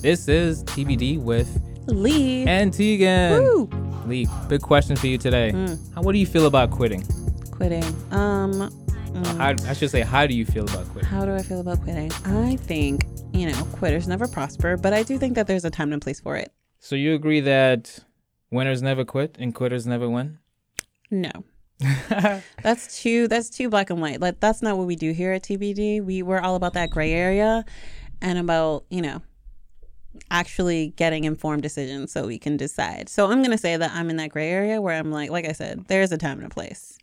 This is TBD with Lee. and Tegan. Woo. Lee, big question for you today. How, what do you feel about quitting? Quitting. Um, How, I should say, how do you feel about quitting? how do I feel about quitting? I think, you know, quitters never prosper, but I do think that there's a time and place for it. So you agree that winners never quit and quitters never win? No. that's too that's too black and white. Like that's not what we do here at TBD. We we're all about that gray area and about, you know, actually getting informed decisions so we can decide. So I'm going to say that I'm in that gray area where I'm like like I said, there's a time and a place.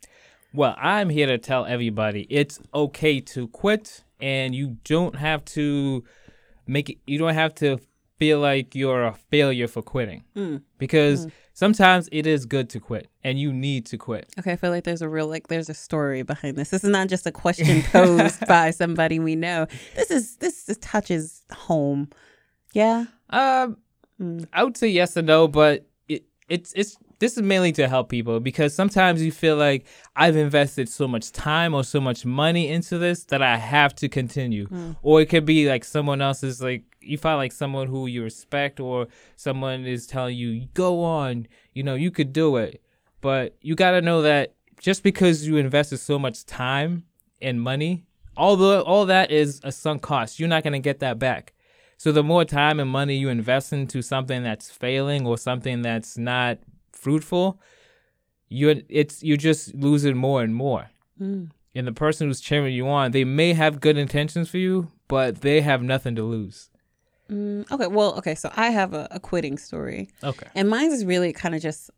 Well, I'm here to tell everybody it's okay to quit and you don't have to make it, you don't have to feel like you're a failure for quitting. Mm. Because mm. sometimes it is good to quit and you need to quit. Okay, I feel like there's a real like there's a story behind this. This is not just a question posed by somebody we know. This is this, this touches home. Yeah. Um, I would say yes and no, but it, it's it's this is mainly to help people because sometimes you feel like I've invested so much time or so much money into this that I have to continue, or it could be like someone else is like you find like someone who you respect or someone is telling you go on, you know you could do it, but you got to know that just because you invested so much time and money, all the all that is a sunk cost. You're not gonna get that back. So the more time and money you invest into something that's failing or something that's not fruitful, you're it's you're just losing more and more. And the person who's cheering you on, they may have good intentions for you, but they have nothing to lose. Mm, okay. Well, okay. So I have a, a quitting story. Okay. And mine is really kind of just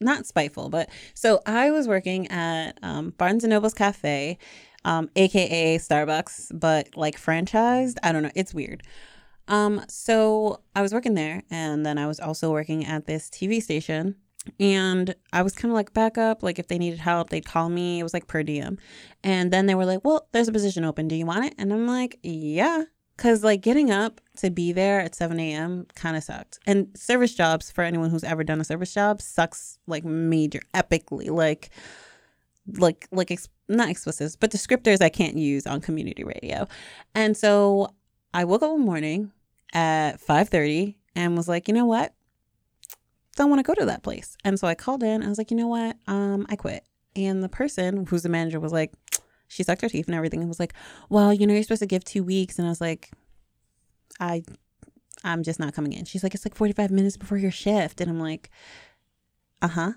not spiteful, but so I was working at um, Barnes and Noble's cafe, um, aka Starbucks, but like franchised. I don't know. It's weird. Um, so I was working there, and then I was also working at this TV station. And I was kind of like backup, like if they needed help, they'd call me. It was like per diem. And then they were like, Well, there's a position open. Do you want it? And I'm like, Yeah. Cause like getting up to be there at 7 a.m. kind of sucked. And service jobs, for anyone who's ever done a service job, sucks like major, epically. Like, like, like, ex- not explicit, but descriptors I can't use on community radio. And so I woke up one morning at 5:30 and was like, you know what? Don't want to go to that place. And so I called in. I was like, you know what? Um, I quit. And the person who's the manager was like, she sucked her teeth and everything, and was like, well, you know, you're supposed to give two weeks. And I was like, I, I'm just not coming in. She's like, it's like 45 minutes before your shift, and I'm like, uh huh.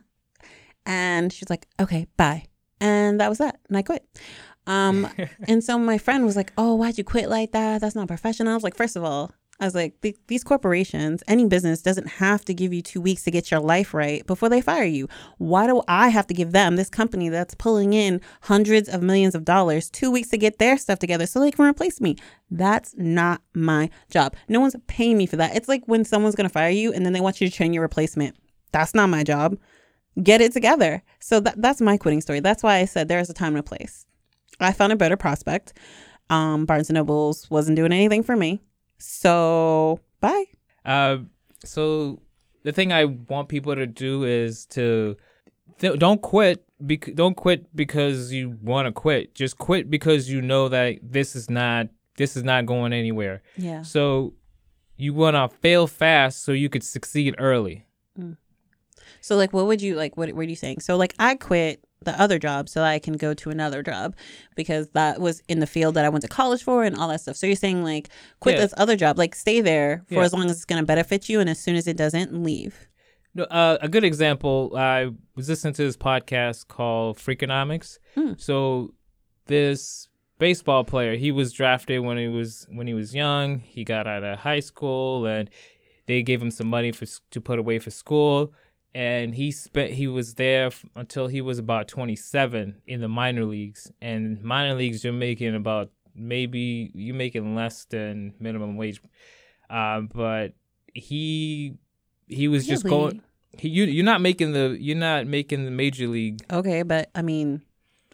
And she's like, okay, bye. And that was that. And I quit. Um, and so my friend was like, "Oh, why'd you quit like that? That's not professional." I was like, first of all, I was like, these corporations, any business doesn't have to give you two weeks to get your life right before they fire you. Why do I have to give them, this company that's pulling in hundreds of millions of dollars, two weeks to get their stuff together so they can replace me? That's not my job. No one's paying me for that. It's like when someone's going to fire you and then they want you to train your replacement. That's not my job. Get it together. So that, that's my quitting story. That's why I said there is a time and a place. I found a better prospect. Um, Barnes and Nobles wasn't doing anything for me. So bye. Uh, so the thing I want people to do is to th- don't quit. Bec- don't quit because you want to quit. Just quit because you know that this is not this is not going anywhere. Yeah. So you want to fail fast so you could succeed early. So like, what would you like? What, what are you saying? So like, I quit the other job so that I can go to another job because that was in the field that I went to college for and all that stuff. So you're saying like, quit Yeah. this other job, like stay there for Yeah. as long as it's gonna benefit you, and as soon as it doesn't, leave. No, uh, a good example. I was listening to this podcast called Freakonomics. So this baseball player, he was drafted when he was when he was young. He got out of high school, and they gave him some money for to put away for school. And he spent he was there f- until he was about 27 in the minor leagues. And minor leagues, you're making about maybe you're making less than minimum wage. Um, but he he was just going. He, you you're not making the you're not making the major league. Okay, but I mean,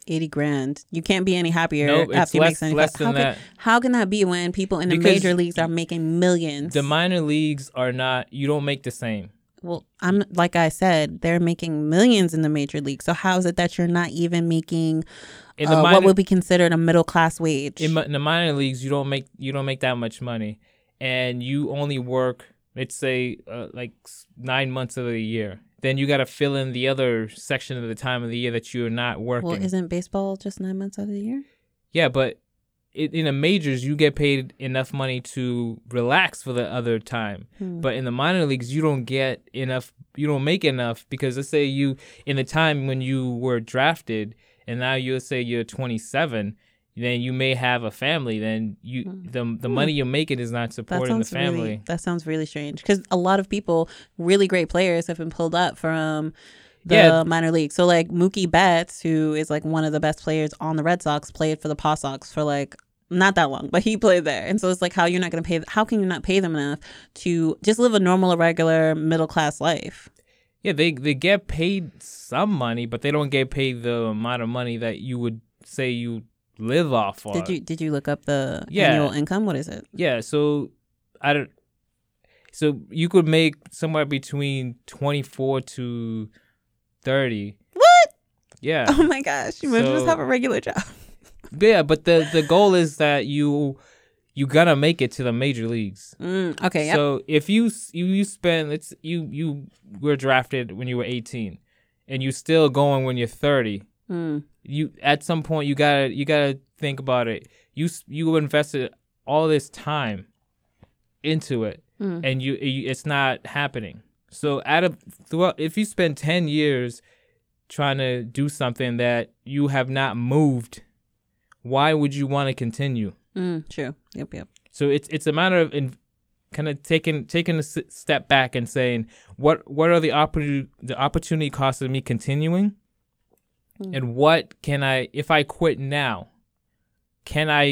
eighty grand. You can't be any happier Nope, after you less- make less than How that. can, how can that be when people in the Because major leagues are making millions? The minor leagues are not. You don't make the same. Well, I'm like I said, they're making millions in the major league. So how is it that you're not even making In the uh, minor, what would be considered a middle class wage? in, in the minor leagues, you don't make you don't make that much money, and you only work, let's say, uh, like nine months of the year, then you got to fill in the other section of the time of the year that you're not working. Well, isn't baseball just nine months out of the year? Yeah, but in the majors, you get paid enough money to relax for the other time. Hmm. But in the minor leagues, you don't get enough. You don't make enough because let's say you in the time when you were drafted, and now you let's say you're 27, then you may have a family. Then you the the money you're making is not Hmm. Supporting the family. really that sounds really strange because a lot of people, really great players, have been pulled up from the Yeah. minor league. So like Mookie Betts, who is like one of the best players on the Red Sox, played for the PawSox for like not that long, but he played there. And so it's like how you're not going to pay. How can you not pay them enough to just live a normal, regular middle class life? Yeah, they they get paid some money, but they don't get paid the amount of money that you would say you live off on. Did you did you look up the Yeah. annual income? What is it? Yeah, so I don't. So you could make somewhere between twenty four to thirty. What? Yeah, Oh my gosh! You might as well just have a regular job. Yeah, but the the goal is that you you gonna make it to the major leagues. Mm, okay. Yep. So if you you you spend it's you you were drafted when you were eighteen, and you're still going when you're thirty. Mm, you at some point you gotta you gotta think about it. You you invested all this time into it, Mm. and you, it's not happening. So out of throughout, if you spend ten years trying to do something that you have not moved, why would you want to continue? mm, true. Yep. Yep. So it's it's a matter of in, kind of taking taking a s- step back and saying what what are the opportunity the opportunity costs of me continuing, Mm. and what can I if I quit now, can I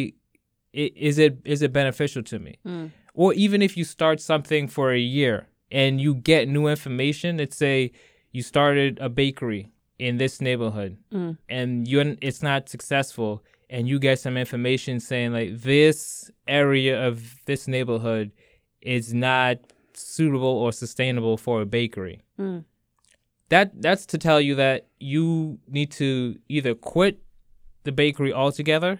i- is it is it beneficial to me? Mm. Or even if you start something for a year and you get new information, let's say you started a bakery in this neighborhood Mm. and you it's not successful and you get some information saying like this area of this neighborhood is not suitable or sustainable for a bakery. Mm. That that's to tell you that you need to either quit the bakery altogether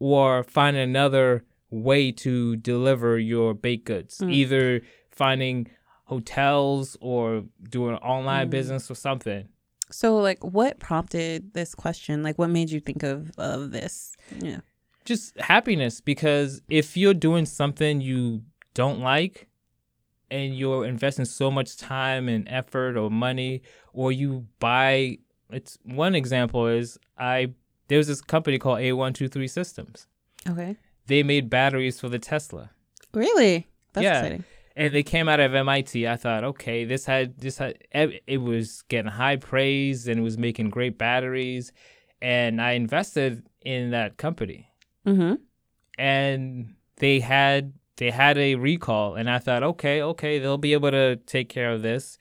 or find another way to deliver your baked goods. Mm. Either finding hotels or doing online Mm. business or something. So, like, what prompted this question? Like, what made you think of of this? Yeah. just happiness because if you're doing something you don't like and you're investing so much time and effort or money or you buy it's one example is I there was this company called A123 Systems. Okay. They made batteries for the Tesla. Really? That's Yeah. exciting. And they came out of MIT. I thought, okay, this had this had it was getting high praise and it was making great batteries and I invested in that company. Mm-hmm. and they had they had a recall and i thought okay okay they'll be able to take care of this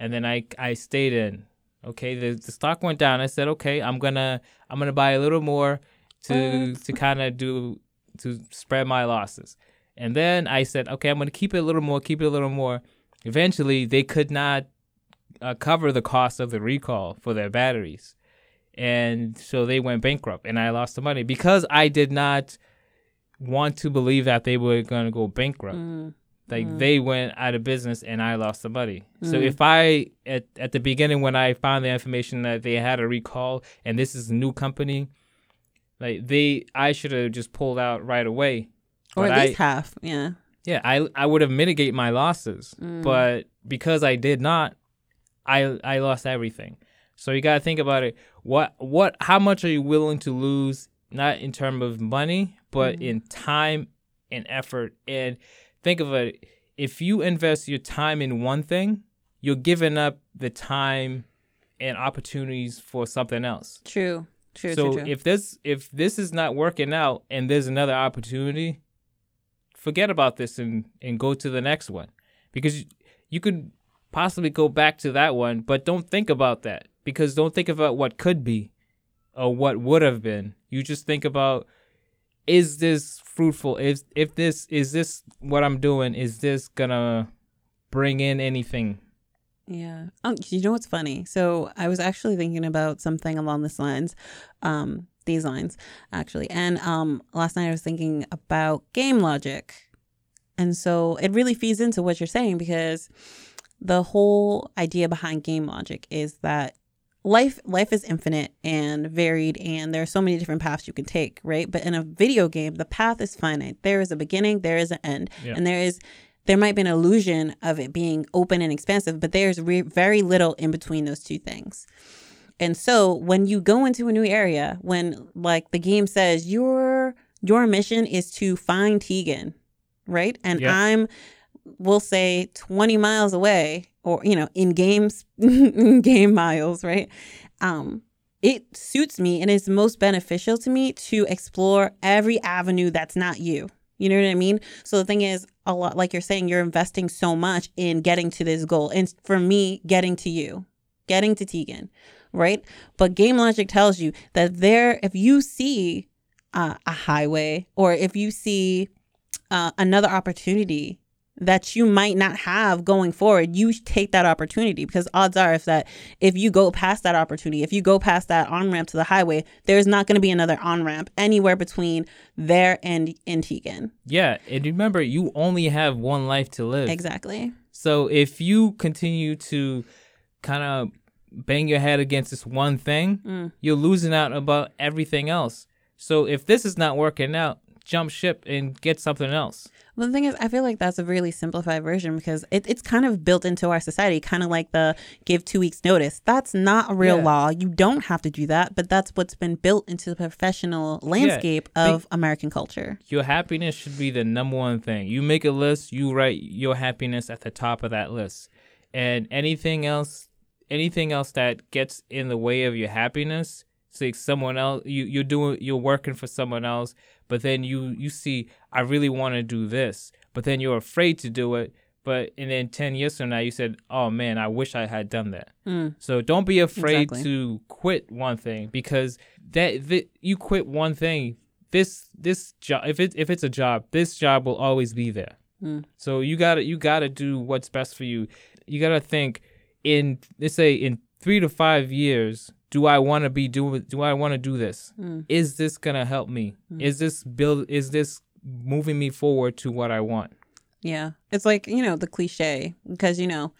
and then i i stayed in okay the, the stock went down i said okay i'm gonna i'm gonna buy a little more to to kind of do to spread my losses and then i said okay i'm gonna keep it a little more keep it a little more eventually they could not uh, cover the cost of the recall for their batteries and so they went bankrupt and i lost the money because i did not want to believe that they were going to go bankrupt Mm. like Mm. they went out of business and i lost the money so Mm. if i at, at the beginning when i found the information that they had a recall and this is a new company like they i should have just pulled out right away Or But at I- least half. Yeah. yeah i i would have mitigate my losses Mm. but because i did not i i lost everything so you got to think about it what what how much are you willing to lose not in terms of money but Mhm. in time and effort and think of it if you invest your time in one thing you're giving up the time and opportunities for something else True. True. so true. True. if this if this is not working out and there's another opportunity, forget about this and and go to the next one because you, you could possibly go back to that one, but don't think about that because don't think about what could be or what would have been. You just think about is this fruitful? Is if this is this what I'm doing? Is this gonna bring in anything? Yeah. Oh, you know what's funny? So I was actually thinking about something along this lines, um, these lines actually. And um, last night I was thinking about game logic, And so it really feeds into what you're saying because the whole idea behind game logic is that life life is infinite and varied and there are so many different paths you can take right? But in a video game the path is finite. There is a beginning there is an end. Yeah. and there is there might be an illusion of it being open and expansive but there's re- very little in between those two things and so when you go into a new area when like the game says your your mission is to find tegan right? And Yeah. i'm we'll say 20 miles away or you know in games in game miles right? Um it suits me and is most beneficial to me to explore every avenue that's not you. You know what i mean? So the thing is a lot like you're saying you're investing so much in getting to this goal and for me getting to you getting to tegan right? But game logic tells you that there if you see uh, a highway or if you see uh, another opportunity that you might not have going forward you take that opportunity because odds are if that if you go past that opportunity if you go past that on ramp to the highway there's not going to be another on ramp anywhere between there and and Tegan. Yeah, and remember, you only have one life to live. exactly. So if you continue to kind of bang your head against this one thing, Mm. you're losing out about everything else. So if this is not working out, jump ship and get something else. Well, the thing is, I feel like that's a really simplified version because it, it's kind of built into our society, kind of like the give two weeks notice. That's not a real Yeah. law. You don't have to do that, but that's what's been built into the professional landscape of American culture. Your happiness should be the number one thing. You make a list, you write your happiness at the top of that list. And anything else anything else that gets in the way of your happiness, say someone else you you're doing you're working for someone else, but then you you see I really want to do this, but then you're afraid to do it. But and then ten years from now, you said, "Oh man, I wish I had done that." Mm. So don't be afraid Exactly. to quit one thing because that, that you quit one thing. This this job, if it if it's a job, this job will always be there. Mm. So you gotta you gotta do what's best for you. You gotta think in let's say in three to five years, do I want to be doing? Do I want to do this? Mm. Is this gonna help me? Is this build? Is this moving me forward to what I want? Yeah. It's like, you know, the cliche because, you know,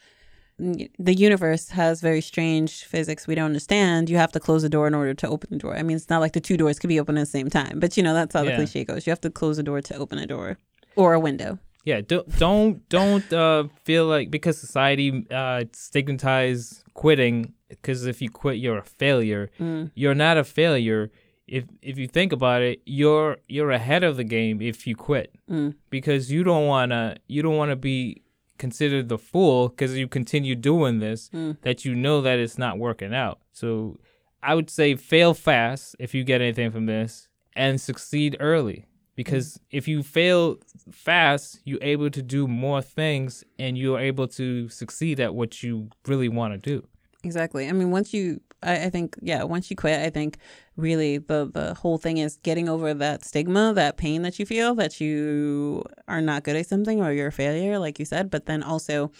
the universe has very strange physics we don't understand. You have to close the door in order to open the door. I mean, it's not like the two doors could be open at the same time, but you know, that's how the cliche goes. You have to close the door to open a door or a window. Yeah, don't don't don't uh, feel like because society uh, stigmatize quitting because if you quit you're a failure. Mm. You're not a failure. If if you think about it, you're you're ahead of the game if you quit Mm. because you don't wanna you don't wanna be considered the fool because you continue doing this Mm. that you know that it's not working out. So I would say fail fast if you get anything from this and succeed early. Because if you fail fast, you're able to do more things and you're able to succeed at what you really want to do. Exactly. I mean, once you, I, I think, yeah, once you quit, I think really the the whole thing is getting over that stigma, that pain that you feel that you are not good at something or you're a failure, like you said, but then also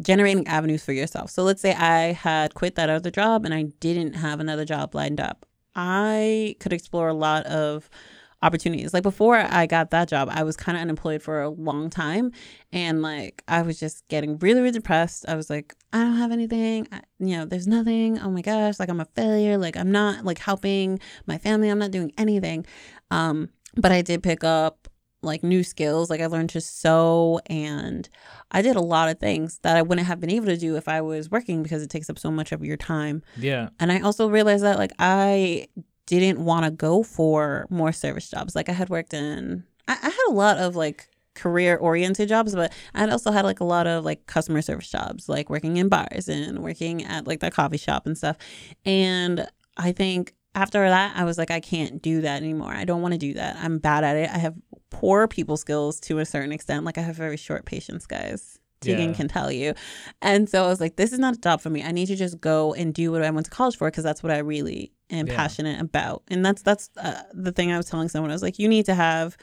generating avenues for yourself. So let's say I had quit that other job and I didn't have another job lined up. I could explore a lot of opportunities. Like before I got that job, I was kind of unemployed for a long time and like I was just getting really really depressed. I was like, I don't have anything. I, you know, there's nothing. Oh my gosh, like I'm a failure. Like I'm not like helping my family. I'm not doing anything. Um but I did pick up like new skills. Like I learned to sew and I did a lot of things that I wouldn't have been able to do if I was working because it takes up so much of your time. Yeah. And I also realized that like I didn't want to go for more service jobs. Like I had worked in, I, I had a lot of like career oriented jobs, but I had also had like a lot of like customer service jobs, like working in bars and working at like the coffee shop and stuff. And I think after that, I was like, I can't do that anymore. I don't want to do that. I'm bad at it. I have poor people skills to a certain extent. Like I have very short patience, guys. Tegan Yeah. can tell you. And so I was like, this is not a job for me. I need to just go and do what I went to college for because that's what I really am Yeah. passionate about. And that's that's uh, the thing I was telling someone. I was like, you need to have,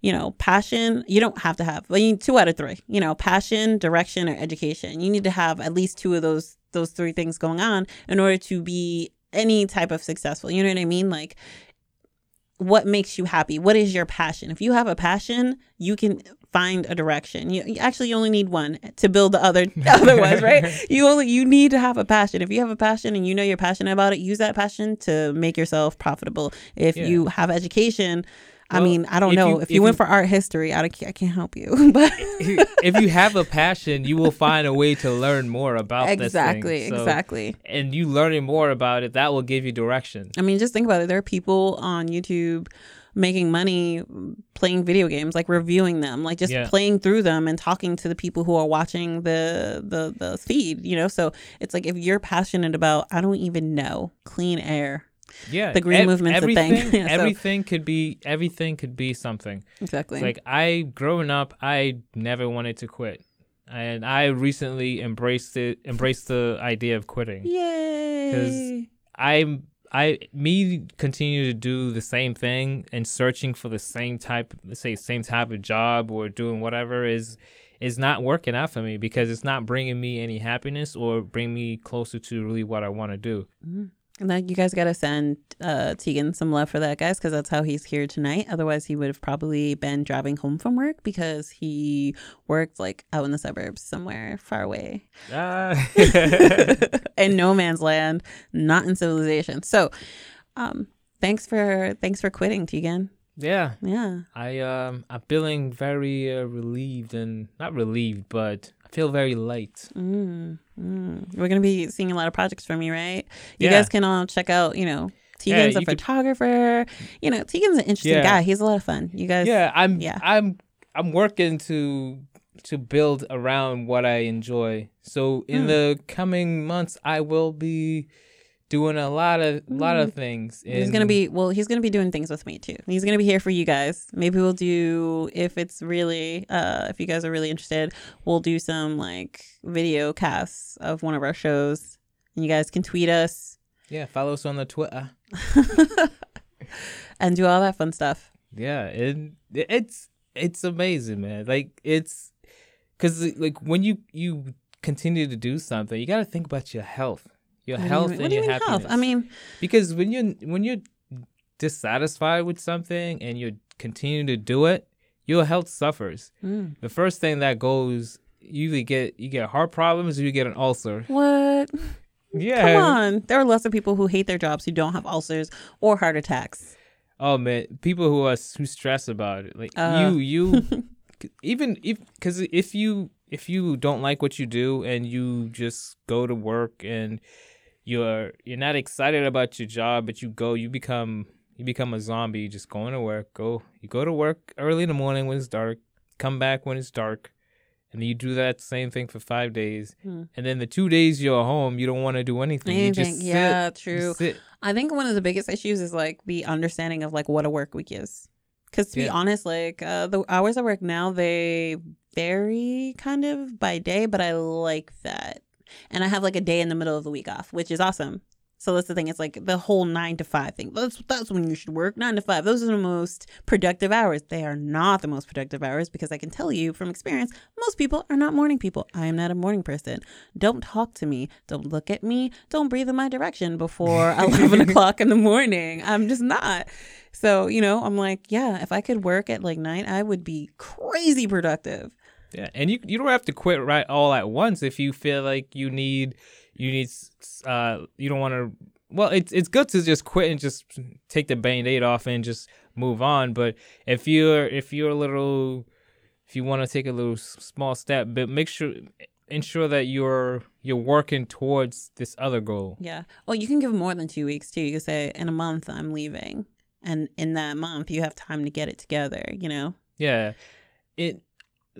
you know, passion. You don't have to have, but you need two out of three. You know, passion, direction, or education. You need to have at least two of those those three things going on in order to be any type of successful. You know what I mean? Like what makes you happy what is your passion if you have a passion you can find a direction. You, you actually you only need one to build the other other ones, right? You only you need to have a passion. If you have a passion and you know you're passionate about it, use that passion to make yourself profitable. If Yeah. you have education, I mean, I don't if know. you- if if you went you- for art history, I, I can't help you. but if you have a passion, you will find a way to learn more about exactly, this thing. So- exactly. And you learning more about it, that will give you direction. I mean, just think about it. There are people on YouTube making money playing video games, like reviewing them, like just Yeah. playing through them and talking to the people who are watching the the the feed. You know, so it's like if you're passionate about, I don't even know, clean air. Yeah, The green movement's a thing. everything, so- everything could be everything could be something. Exactly. Like I, growing up, I never wanted to quit, and I recently embraced it, embraced the idea of quitting. Yay! Because I, I, me continue to do the same thing and searching for the same type, say, same type of job or doing whatever is, is not working out for me because it's not bringing me any happiness or bring me closer to really what I want to do. And then you guys got to send uh, Tegan some love for that, guys, because that's how he's here tonight. Otherwise, he would have probably been driving home from work because he worked like out in the suburbs somewhere far away. Ah. in no man's land, not in civilization. So, um, thanks for thanks for quitting, Tegan. yeah. Yeah, I um I'm feeling very uh, relieved and not relieved, but I feel very light. mm, mm. we're gonna be seeing a lot of projects from you, right? You Yeah. guys can all check out. You know, Tegan's a you could- photographer. You know, Tegan's an interesting Yeah. guy. He's a lot of fun. You guys, Yeah, I'm yeah. I'm I'm working to to build around what I enjoy. So in Hmm. the coming months, I will be doing a lot of lot of things. Hmm. He's gonna be well. He's gonna be doing things with me too. He's gonna be here for you guys. Maybe we'll do if it's really uh if you guys are really interested, we'll do some like video casts of one of our shows, and you guys can tweet us yeah. Follow us on the Twitter. and do all that fun stuff. Yeah, and it's it's amazing, man. Like it's because like when you you continue to do something, you got to think about your health, your What health mean- and what do you your happiness. health? I mean, because when you when you're dissatisfied with something and you continue to do it, your health suffers. mm. The first thing that goes, you either get you get heart problems or you get an ulcer. what? Yeah. Come on. There are lots of people who hate their jobs who don't have ulcers or heart attacks. Oh man, people who are who stress about it, like Uh. you, you, even if because if you if you don't like what you do and you just go to work and you're you're not excited about your job, but you go, you become you become a zombie. Just going to work, go you go to work early in the morning when it's dark, come back when it's dark, and then you do that same thing for five days, Hmm. and then the two days you're home, you don't want to do anything. You Anything. sit, yeah, true. I think one of the biggest issues is like the understanding of like what a work week is. Because to be honest, like uh, the hours I work now, they vary kind of by day, but I like that. And I have like a day in the middle of the week off, which is awesome. So that's the thing. It's like the whole nine to five thing. That's that's when you should work nine to five. Those are the most productive hours. They are not the most productive hours because I can tell you from experience, most people are not morning people. I am not a morning person. Don't talk to me. Don't look at me. Don't breathe in my direction before eleven o'clock in the morning. I'm just not. So you know, I'm like, yeah, if I could work at like nine, I would be crazy productive. Yeah, and you you don't have to quit right all at once if you feel like you need you need uh you don't want to. Well, it's it's good to just quit and just take the band-aid off and just move on. But if you're if you're a little if you want to take a little small step, but make sure ensure that you're you're working towards this other goal. Yeah. Well, you can give more than two weeks too. You can say, in a month, I'm leaving. And in that month, you have time to get it together, you know? Yeah. It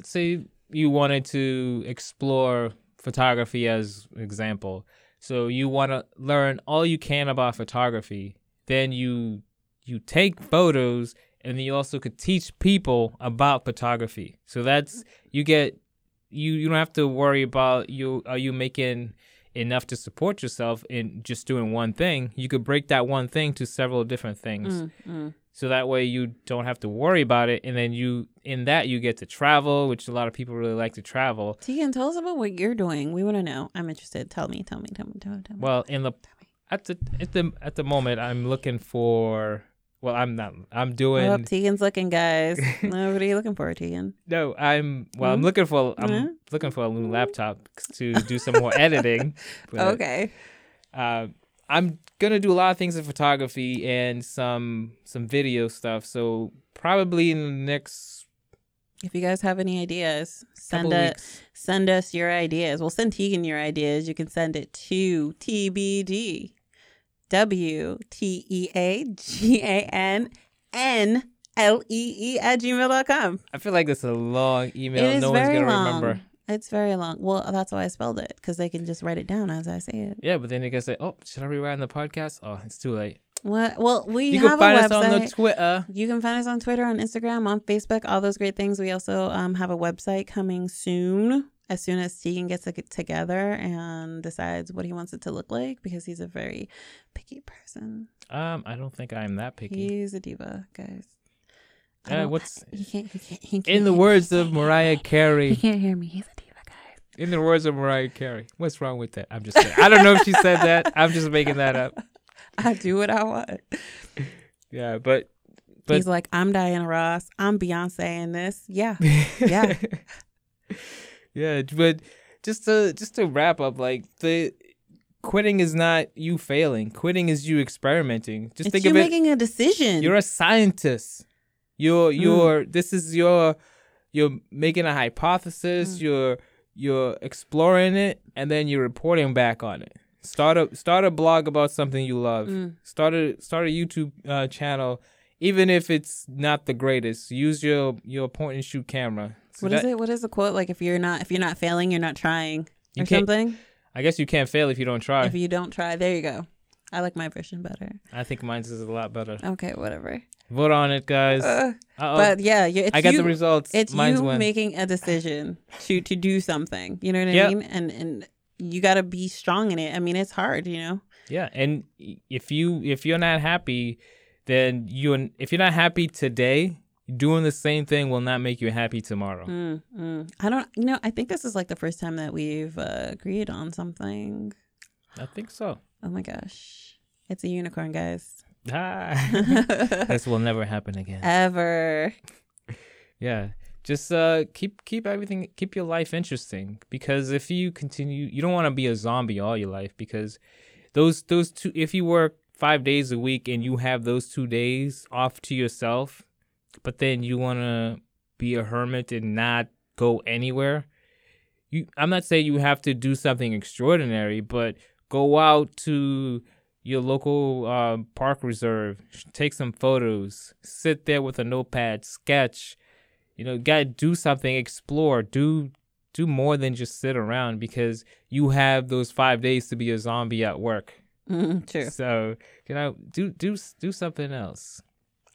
say you wanted to explore photography as example. So you want to learn all you can about photography. Then you you take photos and you also could teach people about photography. So that's you get you you don't have to worry about you are you making enough to support yourself in just doing one thing. You could break that one thing to several different things Mm, mm. so that way you don't have to worry about it and then you in that you get to travel which a lot of people really like to travel Tegan, tell us about what you're doing. We want to know. I'm interested. Tell me, tell me, tell me, tell me. Tell me. well in the at the at the at the moment i'm looking for well, I'm not. I'm doing up, Tegan's looking, guys. What are you looking for, Tegan? no. I'm well. I'm Mhm. looking for. I'm looking for a new laptop to do some more editing. but, Okay. uh, I'm gonna do a lot of things in photography and some some video stuff. So probably in the next If you guys have any ideas, send weeks. Send us your ideas. We'll send Tegan your ideas. You can send it to TBD W T E A G A N N L E E at gmail.com. I feel like it's a long email. It is no one's very gonna long. remember. It's very long. Well, that's why I spelled it because they can just write it down as I say it. Yeah, but then they can say, "Oh, should I rewrite the podcast?" Oh, it's too late. What? Well, we You, have can find a us on the website. Twitter. you can find us on Twitter, on Instagram, on Facebook, all those great things. We also um, have a website coming soon. As soon as Tegan gets it together and decides what he wants it to look like, because he's a very picky person. Um, I don't think I'm that picky. He's a diva, guys. Uh, what's he can't, he can't, he can't in the words of Mariah Carey? He can't hear me. He's a diva, guys. In the words of Mariah Carey, what's wrong with that? I'm just. I don't know if she said that. I'm just making that up. I do what I want. Yeah, but but He's like, I'm Diana Ross. I'm Beyonce in this. Yeah. Yeah. Yeah, but just to just to wrap up, like the quitting is not you failing. Quitting is you experimenting. Just it's think you of it. making a decision. You're a scientist. You're Mm. you're this is your you're making a hypothesis, Mm. you're you're exploring it and then you're reporting back on it. Start a start a blog about something you love. Mm. Start a start a YouTube uh, channel even if it's not the greatest. Use your your point and shoot camera. So What is that- it? What is the quote? Like if you're not if you're not failing, you're not trying or something. I guess you can't fail if you don't try. If you don't try, there you go. I like my version better. I think mine's is a lot better. Okay, whatever. Vote on it, guys. Uh, but yeah, you, it's I got you, the results. It's mine's you win. making a decision to to do something. You know what I Yep. mean? And and you got to be strong in it. I mean, it's hard. You know. Yeah, and if you if you're not happy, then you if you're not happy today, doing the same thing will not make you happy tomorrow. Mm, mm. I don't. You know, I think this is like the first time that we've uh, agreed on something. I think so. Oh my gosh, it's a unicorn, guys. Ah. this will never happen again. Ever. Yeah. Just uh keep keep everything keep your life interesting because if you continue you don't want to be a zombie all your life because those those two if you work 5 days a week and you have those 2 days off to yourself but then you want to be a hermit and not go anywhere. You I'm not saying you have to do something extraordinary but go out to your local uh, park reserve take some photos sit there with a notepad sketch. You know gotta do something explore do do more than just sit around because you have those five days to be a zombie at work. Mm, true. so you know do do do something else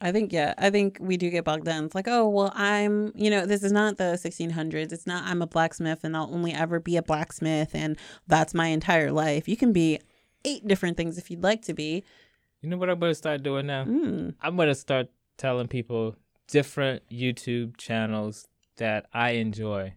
I think yeah, I think we do get bogged down. It's like, oh well, I'm you know, this is not the 1600s. It's not I'm a blacksmith and I'll only ever be a blacksmith and that's my entire life. You can be eight different things if you'd like to be. you know what i'm gonna start doing now Mm. i'm gonna start telling people different youtube channels that i enjoy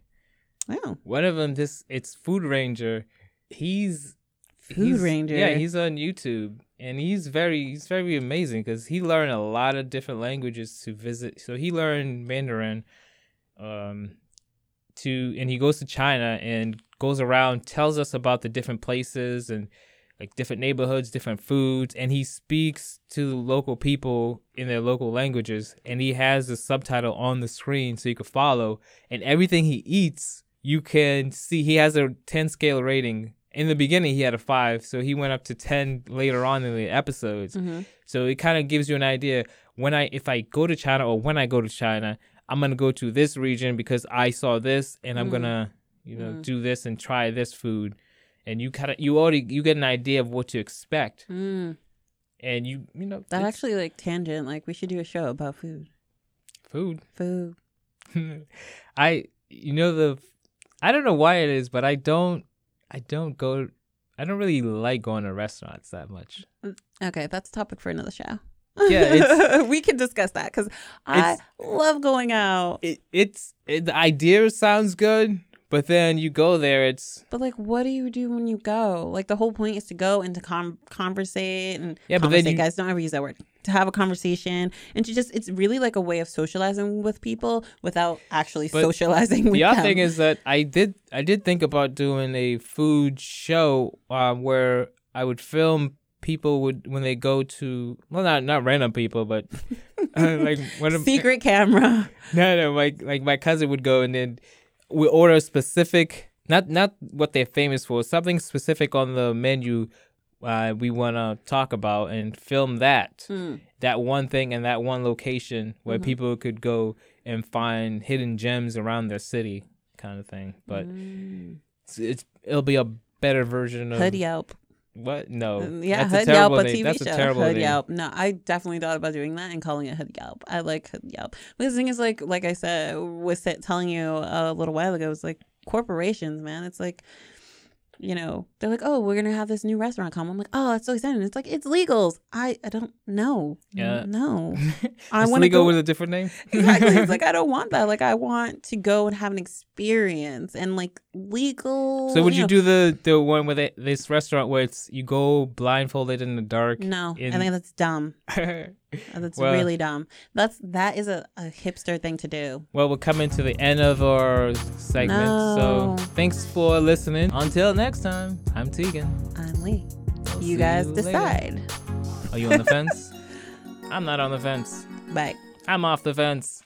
Wow. one of them this it's food ranger he's Food he's- Ranger. Yeah, he's on YouTube, and he's very he's very amazing because he learned a lot of different languages to visit. So he learned Mandarin, um, to and he goes to China and goes around tells us about the different places and like different neighborhoods, different foods, and he speaks to local people in their local languages, and he has the subtitle on the screen so you can follow. And everything he eats, you can see. He has a ten scale rating. In the beginning, he had a five, so he went up to ten later on in the episodes. hmm So it kind of gives you an idea when I if I go to China or when I go to China, I'm gonna go to this region because I saw this and I'm Mm. gonna you know Mm. do this and try this food, and you kind of you already you get an idea of what to expect, Mm. and you you know That actually like tangent. Like we should do a show about food. food. Food. I you know the I don't know why it is, but I don't I don't go I don't really like going to restaurants that much. Okay, that's a topic for another show. Yeah, it's- we can discuss that because I love going out. It, it's it, the idea sounds good, but then you go there, it's But like, what do you do when you go? Like, the whole point is to go and to con- conversate and Yeah, but then you- guys don't ever use that word. to have a conversation and to just it's really like a way of socializing with people without actually But socializing with the other them. thing is that I did I did think about doing a food show um, where I would film people would when they go to well not not random people but uh, like of secret camera. no no like like my cousin would go and then we order a specific not not what they're famous for something specific on the menu uh, we want to talk about and film that Mm. that one thing and that one location where Mhm. people could go and find hidden gems around their city kind of thing but Mm. it's, it's it'll be a better version of Hood Yelp. What no Yeah, that's a Hood Yelp, terrible a name TV that's show. a terrible Hood name Yelp. No, I definitely thought about doing that and calling it Hood Yelp. I like Hood Yelp. But the thing is, like, like I said, was telling you a little while ago, it's like corporations, man. It's like, you know, they're like, oh, we're gonna have this new restaurant come. I'm like, oh, that's so exciting. It's like it's legals. I I don't know. Yeah. no. I wanna go- with a different name exactly. It's like I don't want that. Like I want to go and have an experience and like legal. so would you know. do the the one with it, this restaurant where it's you go blindfolded in the dark No, in- I think that's dumb. That's Well- really dumb. That's that is a, a hipster thing to do. Well, we're coming to the end of our segment. No. So thanks for listening. Until next time, I'm Tegan. I'm Lee. I'll You guys later. decide. Are you on the fence? I'm not on the fence. Bye. I'm off the fence.